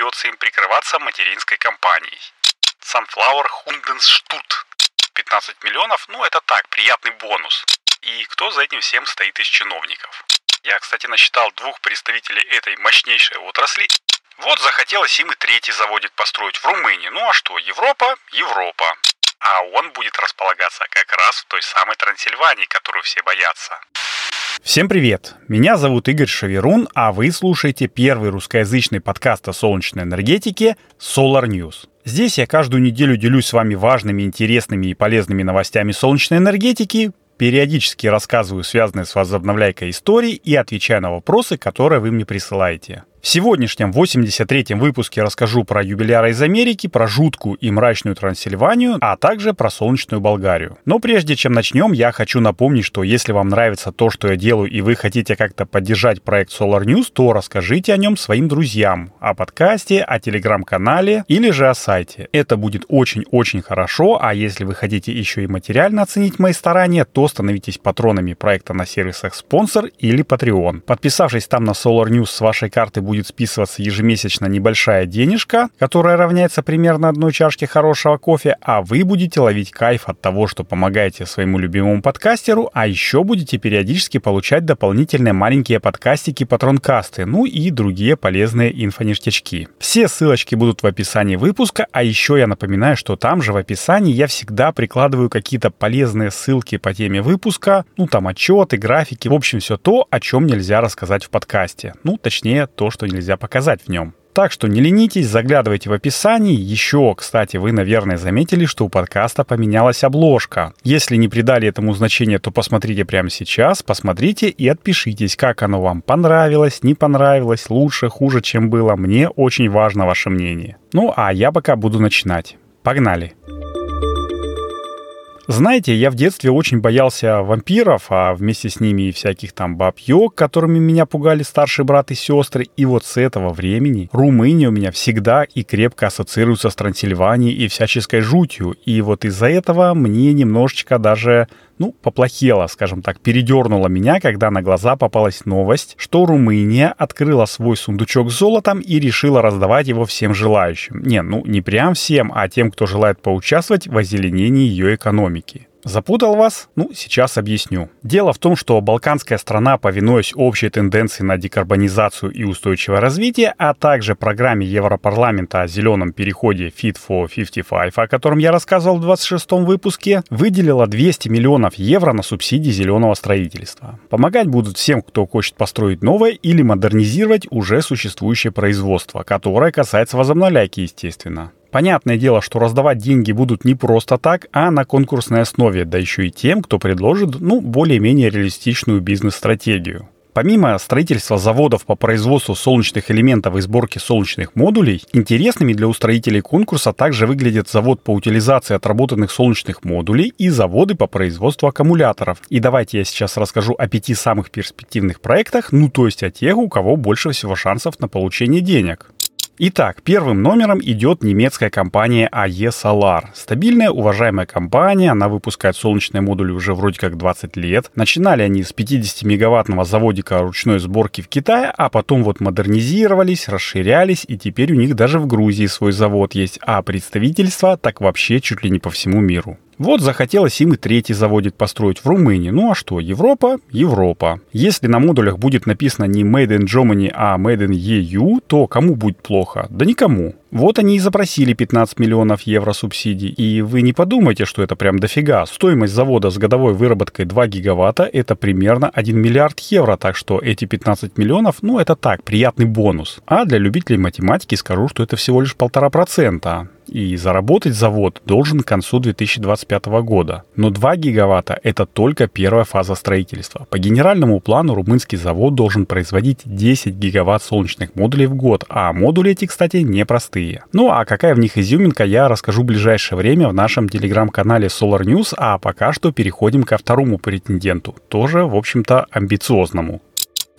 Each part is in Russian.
придется им прикрываться материнской компанией. Sunflower Hundenstut. 15 миллионов, ну это так, приятный бонус. И кто за этим всем стоит из чиновников? Я, кстати, насчитал двух представителей этой мощнейшей отрасли. Вот захотелось им и третий заводик построить в Румынии. Ну а что, Европа? Европа. А он будет располагаться как раз в той самой Трансильвании, которую все боятся. Всем привет! Меня зовут Игорь Шаверун, а вы слушаете первый русскоязычный подкаст о солнечной энергетике Solar News. Здесь я каждую неделю делюсь с вами важными, интересными и полезными новостями солнечной энергетики, периодически рассказываю связанные с возобновляйкой истории и отвечаю на вопросы, которые вы мне присылаете. В сегодняшнем 83-м выпуске расскажу про юбиляра из Америки, про жуткую и мрачную Трансильванию, а также про солнечную Болгарию. Но прежде чем начнем, я хочу напомнить, что если вам нравится то, что я делаю, и вы хотите как-то поддержать проект Solar News, то расскажите о нем своим друзьям, о подкасте, о телеграм-канале или же о сайте. Это будет очень-очень хорошо, а если вы хотите еще и материально оценить мои старания, то становитесь патронами проекта на сервисах спонсор или Patreon. Подписавшись там на Solar News с вашей карты будет списываться ежемесячно небольшая денежка, которая равняется примерно одной чашке хорошего кофе, а вы будете ловить кайф от того, что помогаете своему любимому подкастеру, а еще будете периодически получать дополнительные маленькие подкастики патронкасты, ну и другие полезные инфоништячки. Все ссылочки будут в описании выпуска, а еще я напоминаю, что там же в описании я всегда прикладываю какие-то полезные ссылки по теме выпуска, ну там отчеты, графики, в общем все то, о чем нельзя рассказать в подкасте. Ну, точнее, то, что что нельзя показать в нем. Так что не ленитесь, заглядывайте в описании. Еще, кстати, вы, наверное, заметили, что у подкаста поменялась обложка. Если не придали этому значения, то посмотрите прямо сейчас, посмотрите и отпишитесь, как оно вам понравилось, не понравилось, лучше, хуже, чем было. Мне очень важно ваше мнение. Ну, а я пока буду начинать. Погнали! Знаете, я в детстве очень боялся вампиров, а вместе с ними и всяких там баб-йог, которыми меня пугали старший брат и сестры. И вот с этого времени Румыния у меня всегда и крепко ассоциируется с Трансильванией и всяческой жутью. И вот из-за этого мне немножечко даже ну, поплохело, скажем так, передернуло меня, когда на глаза попалась новость, что Румыния открыла свой сундучок с золотом и решила раздавать его всем желающим. Не, ну не прям всем, а тем, кто желает поучаствовать в озеленении ее экономики. Запутал вас? Ну, сейчас объясню. Дело в том, что балканская страна, повинуясь общей тенденции на декарбонизацию и устойчивое развитие, а также программе Европарламента о зеленом переходе Fit for 55, о котором я рассказывал в 26-м выпуске, выделила 200 миллионов евро на субсидии зеленого строительства. Помогать будут всем, кто хочет построить новое или модернизировать уже существующее производство, которое касается возобновляйки, естественно. Понятное дело, что раздавать деньги будут не просто так, а на конкурсной основе, да еще и тем, кто предложит, ну, более-менее реалистичную бизнес-стратегию. Помимо строительства заводов по производству солнечных элементов и сборки солнечных модулей, интересными для устроителей конкурса также выглядят завод по утилизации отработанных солнечных модулей и заводы по производству аккумуляторов. И давайте я сейчас расскажу о пяти самых перспективных проектах, ну то есть о тех, у кого больше всего шансов на получение денег. Итак, первым номером идет немецкая компания AE Solar. Стабильная, уважаемая компания, она выпускает солнечные модули уже вроде как 20 лет. Начинали они с 50-мегаваттного заводика ручной сборки в Китае, а потом вот модернизировались, расширялись, и теперь у них даже в Грузии свой завод есть, а представительство так вообще чуть ли не по всему миру. Вот захотелось им и третий заводик построить в Румынии. Ну а что, Европа? Европа. Если на модулях будет написано не Made in Germany, а Made in EU, то кому будет плохо? Да никому. Вот они и запросили 15 миллионов евро субсидий. И вы не подумайте, что это прям дофига. Стоимость завода с годовой выработкой 2 гигаватта – это примерно 1 миллиард евро. Так что эти 15 миллионов, ну это так, приятный бонус. А для любителей математики скажу, что это всего лишь полтора процента и заработать завод должен к концу 2025 года. Но 2 гигаватта – это только первая фаза строительства. По генеральному плану румынский завод должен производить 10 гигаватт солнечных модулей в год, а модули эти, кстати, непростые. Ну а какая в них изюминка, я расскажу в ближайшее время в нашем телеграм-канале Solar News, а пока что переходим ко второму претенденту, тоже, в общем-то, амбициозному.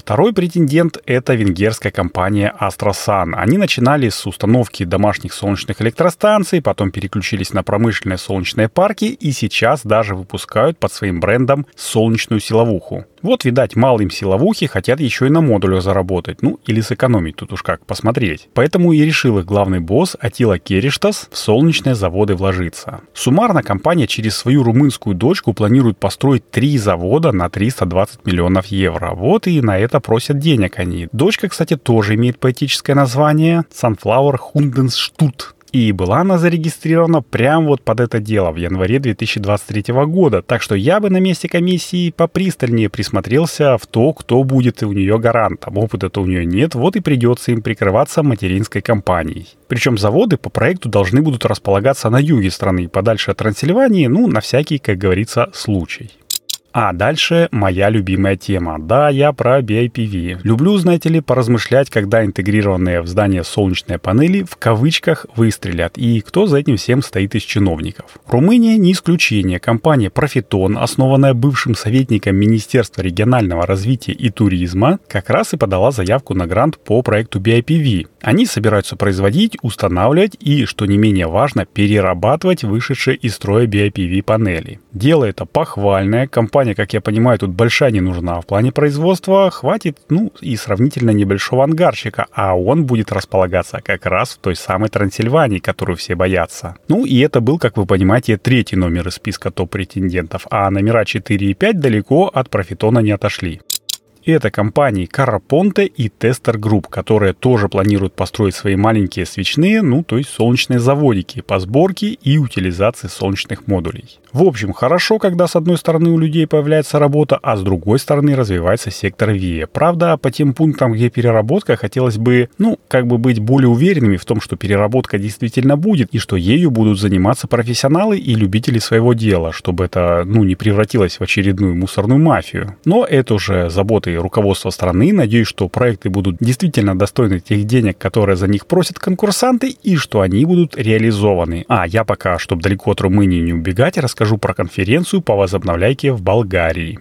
Второй претендент – это венгерская компания AstroSun. Они начинали с установки домашних солнечных электростанций, потом переключились на промышленные солнечные парки и сейчас даже выпускают под своим брендом солнечную силовуху. Вот, видать, малым силовухи хотят еще и на модулях заработать, ну или сэкономить, тут уж как посмотреть. Поэтому и решил их главный босс Атила Кериштас в солнечные заводы вложиться. Суммарно компания через свою румынскую дочку планирует построить три завода на 320 миллионов евро. Вот и на это просят денег они. Дочка, кстати, тоже имеет поэтическое название Sunflower Hundenstut. И была она зарегистрирована прямо вот под это дело в январе 2023 года. Так что я бы на месте комиссии попристальнее присмотрелся в то, кто будет у нее гарантом. Опыта-то у нее нет, вот и придется им прикрываться материнской компанией. Причем заводы по проекту должны будут располагаться на юге страны, подальше от Трансильвании, ну, на всякий, как говорится, случай. А дальше моя любимая тема. Да, я про BIPV. Люблю, знаете ли, поразмышлять, когда интегрированные в здание солнечные панели в кавычках выстрелят и кто за этим всем стоит из чиновников. Румыния не исключение. Компания Профитон, основанная бывшим советником Министерства регионального развития и туризма, как раз и подала заявку на грант по проекту BIPV. Они собираются производить, устанавливать и, что не менее важно, перерабатывать вышедшие из строя BIPV панели. Дело это похвальное, компания компания, как я понимаю, тут большая не нужна. В плане производства хватит, ну, и сравнительно небольшого ангарчика, а он будет располагаться как раз в той самой Трансильвании, которую все боятся. Ну, и это был, как вы понимаете, третий номер из списка топ-претендентов, а номера 4 и 5 далеко от профитона не отошли. Это компании Caraponte и Tester Group, которые тоже планируют построить свои маленькие свечные, ну то есть солнечные заводики по сборке и утилизации солнечных модулей. В общем, хорошо, когда с одной стороны у людей появляется работа, а с другой стороны развивается сектор ВИЭ. Правда, по тем пунктам, где переработка, хотелось бы, ну, как бы быть более уверенными в том, что переработка действительно будет, и что ею будут заниматься профессионалы и любители своего дела, чтобы это, ну, не превратилось в очередную мусорную мафию. Но это уже заботы руководства страны. Надеюсь, что проекты будут действительно достойны тех денег, которые за них просят конкурсанты, и что они будут реализованы. А я пока, чтобы далеко от Румынии не убегать, расскажу про конференцию по возобновляйке в Болгарии.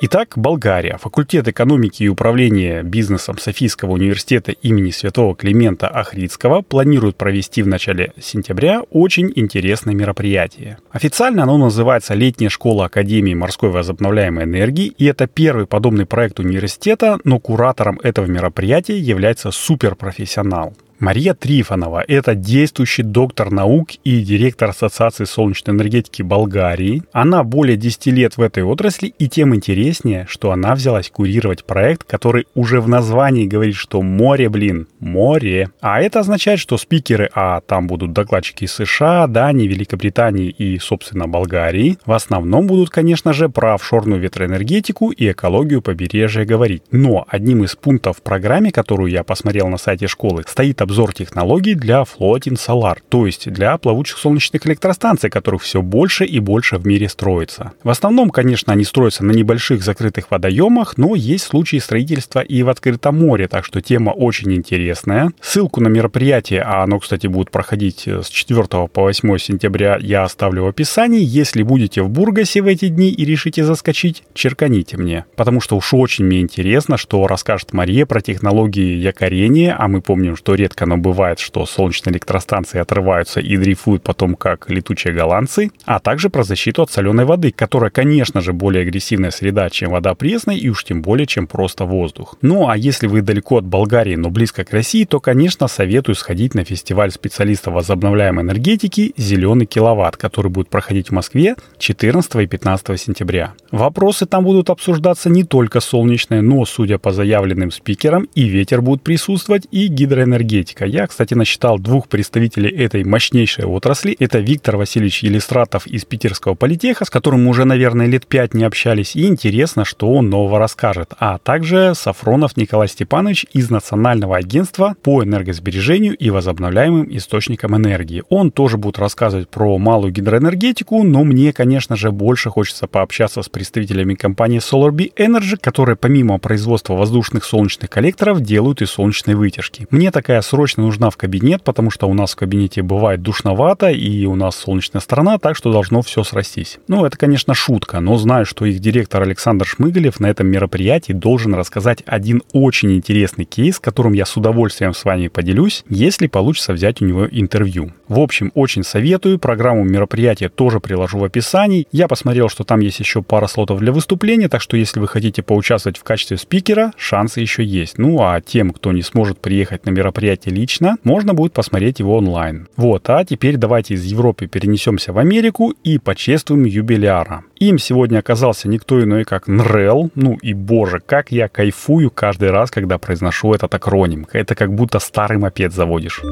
Итак, Болгария. Факультет экономики и управления бизнесом Софийского университета имени святого Климента Ахридского планирует провести в начале сентября очень интересное мероприятие. Официально оно называется Летняя школа Академии морской возобновляемой энергии, и это первый подобный проект университета, но куратором этого мероприятия является суперпрофессионал. Мария Трифонова – это действующий доктор наук и директор Ассоциации солнечной энергетики Болгарии. Она более 10 лет в этой отрасли, и тем интереснее, что она взялась курировать проект, который уже в названии говорит, что море, блин, море. А это означает, что спикеры, а там будут докладчики из США, Дании, Великобритании и, собственно, Болгарии, в основном будут, конечно же, про офшорную ветроэнергетику и экологию побережья говорить. Но одним из пунктов в программе, которую я посмотрел на сайте школы, стоит обзор технологий для Floating Solar, то есть для плавучих солнечных электростанций, которых все больше и больше в мире строится. В основном, конечно, они строятся на небольших закрытых водоемах, но есть случаи строительства и в открытом море, так что тема очень интересная. Ссылку на мероприятие, а оно, кстати, будет проходить с 4 по 8 сентября, я оставлю в описании. Если будете в Бургасе в эти дни и решите заскочить, черканите мне, потому что уж очень мне интересно, что расскажет Мария про технологии якорения, а мы помним, что редко редко, но бывает, что солнечные электростанции отрываются и дрейфуют потом как летучие голландцы, а также про защиту от соленой воды, которая, конечно же, более агрессивная среда, чем вода пресная и уж тем более, чем просто воздух. Ну а если вы далеко от Болгарии, но близко к России, то, конечно, советую сходить на фестиваль специалистов возобновляемой энергетики «Зеленый киловатт», который будет проходить в Москве 14 и 15 сентября. Вопросы там будут обсуждаться не только солнечные, но, судя по заявленным спикерам, и ветер будет присутствовать, и гидроэнергетика энергетика. Я, кстати, насчитал двух представителей этой мощнейшей отрасли. Это Виктор Васильевич Елистратов из Питерского политеха, с которым мы уже, наверное, лет пять не общались. И интересно, что он нового расскажет. А также Сафронов Николай Степанович из Национального агентства по энергосбережению и возобновляемым источникам энергии. Он тоже будет рассказывать про малую гидроэнергетику, но мне, конечно же, больше хочется пообщаться с представителями компании SolarBee Energy, которые помимо производства воздушных солнечных коллекторов делают и солнечные вытяжки. Мне такая срочная срочно нужна в кабинет, потому что у нас в кабинете бывает душновато, и у нас солнечная сторона, так что должно все срастись. Ну, это, конечно, шутка, но знаю, что их директор Александр Шмыгалев на этом мероприятии должен рассказать один очень интересный кейс, которым я с удовольствием с вами поделюсь, если получится взять у него интервью. В общем, очень советую, программу мероприятия тоже приложу в описании. Я посмотрел, что там есть еще пара слотов для выступления, так что если вы хотите поучаствовать в качестве спикера, шансы еще есть. Ну а тем, кто не сможет приехать на мероприятие лично, можно будет посмотреть его онлайн. Вот, а теперь давайте из Европы перенесемся в Америку и почествуем юбиляра. Им сегодня оказался никто иной, как НРЕЛ. Ну и боже, как я кайфую каждый раз, когда произношу этот акроним. Это как будто старый мопед заводишь.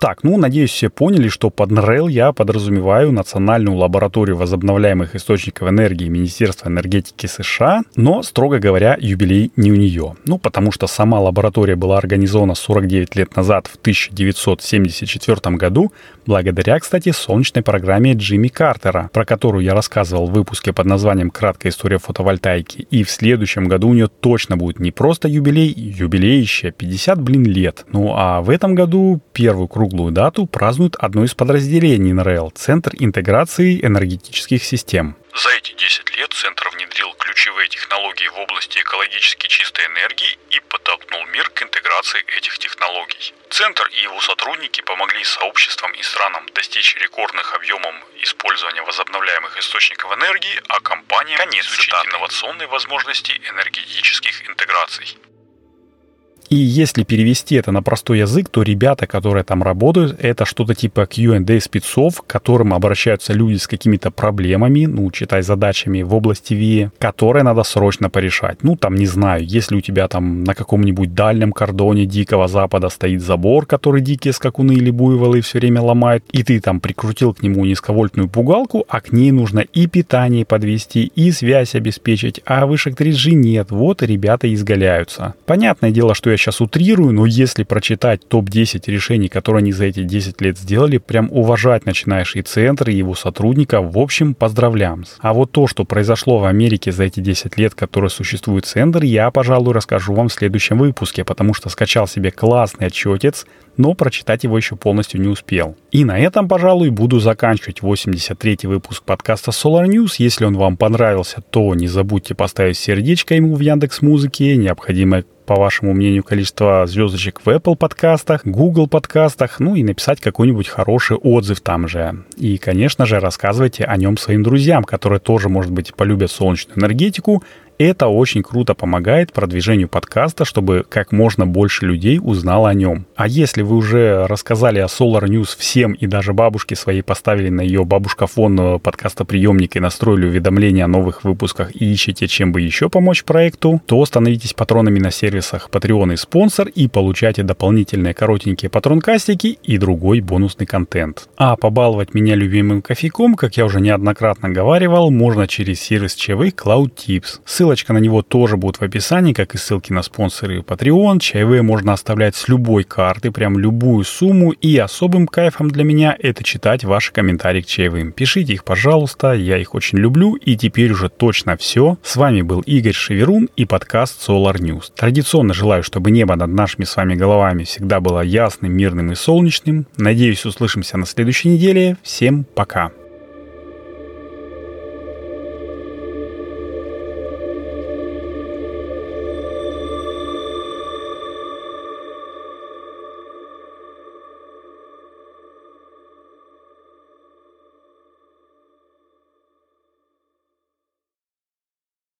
Так, ну, надеюсь, все поняли, что под НРЭЛ я подразумеваю Национальную лабораторию возобновляемых источников энергии Министерства энергетики США, но, строго говоря, юбилей не у нее. Ну, потому что сама лаборатория была организована 49 лет назад, в 1974 году, благодаря, кстати, солнечной программе Джимми Картера, про которую я рассказывал в выпуске под названием «Краткая история фотовольтайки». И в следующем году у нее точно будет не просто юбилей, юбилеище 50, блин, лет. Ну, а в этом году первую круг круглую дату празднует одно из подразделений НРЛ – Центр интеграции энергетических систем. За эти 10 лет Центр внедрил ключевые технологии в области экологически чистой энергии и подтолкнул мир к интеграции этих технологий. Центр и его сотрудники помогли сообществам и странам достичь рекордных объемов использования возобновляемых источников энергии, а компания Конец изучить инновационные возможности энергетических интеграций. И если перевести это на простой язык, то ребята, которые там работают, это что-то типа Q&A спецов, к которым обращаются люди с какими-то проблемами, ну, читай, задачами в области ВИЭ, которые надо срочно порешать. Ну, там, не знаю, если у тебя там на каком-нибудь дальнем кордоне Дикого Запада стоит забор, который дикие скакуны или буйволы все время ломают, и ты там прикрутил к нему низковольтную пугалку, а к ней нужно и питание подвести, и связь обеспечить, а вышек 3G нет, вот ребята изгаляются. Понятное дело, что я сейчас утрирую, но если прочитать топ-10 решений, которые они за эти 10 лет сделали, прям уважать начинаешь и центр, и его сотрудников. В общем, поздравляем. А вот то, что произошло в Америке за эти 10 лет, которые существует центр, я, пожалуй, расскажу вам в следующем выпуске, потому что скачал себе классный отчетец, но прочитать его еще полностью не успел. И на этом, пожалуй, буду заканчивать 83-й выпуск подкаста Solar News. Если он вам понравился, то не забудьте поставить сердечко ему в Яндекс Музыке, необходимое по вашему мнению, количество звездочек в Apple подкастах, Google подкастах, ну и написать какой-нибудь хороший отзыв там же. И, конечно же, рассказывайте о нем своим друзьям, которые тоже, может быть, полюбят солнечную энергетику это очень круто помогает продвижению подкаста, чтобы как можно больше людей узнало о нем. А если вы уже рассказали о Solar News всем и даже бабушке своей поставили на ее бабушкафон подкаста приемник и настроили уведомления о новых выпусках и ищете, чем бы еще помочь проекту, то становитесь патронами на сервисах Patreon и спонсор и получайте дополнительные коротенькие патронкастики и другой бонусный контент. А побаловать меня любимым кофейком, как я уже неоднократно говаривал, можно через сервис ЧВ Cloud Tips. Ссылка Ссылочка на него тоже будет в описании, как и ссылки на спонсоры и Patreon. Чаевые можно оставлять с любой карты, прям любую сумму. И особым кайфом для меня это читать ваши комментарии к чаевым. Пишите их, пожалуйста, я их очень люблю. И теперь уже точно все. С вами был Игорь Шеверун и подкаст Solar News. Традиционно желаю, чтобы небо над нашими с вами головами всегда было ясным, мирным и солнечным. Надеюсь, услышимся на следующей неделе. Всем пока.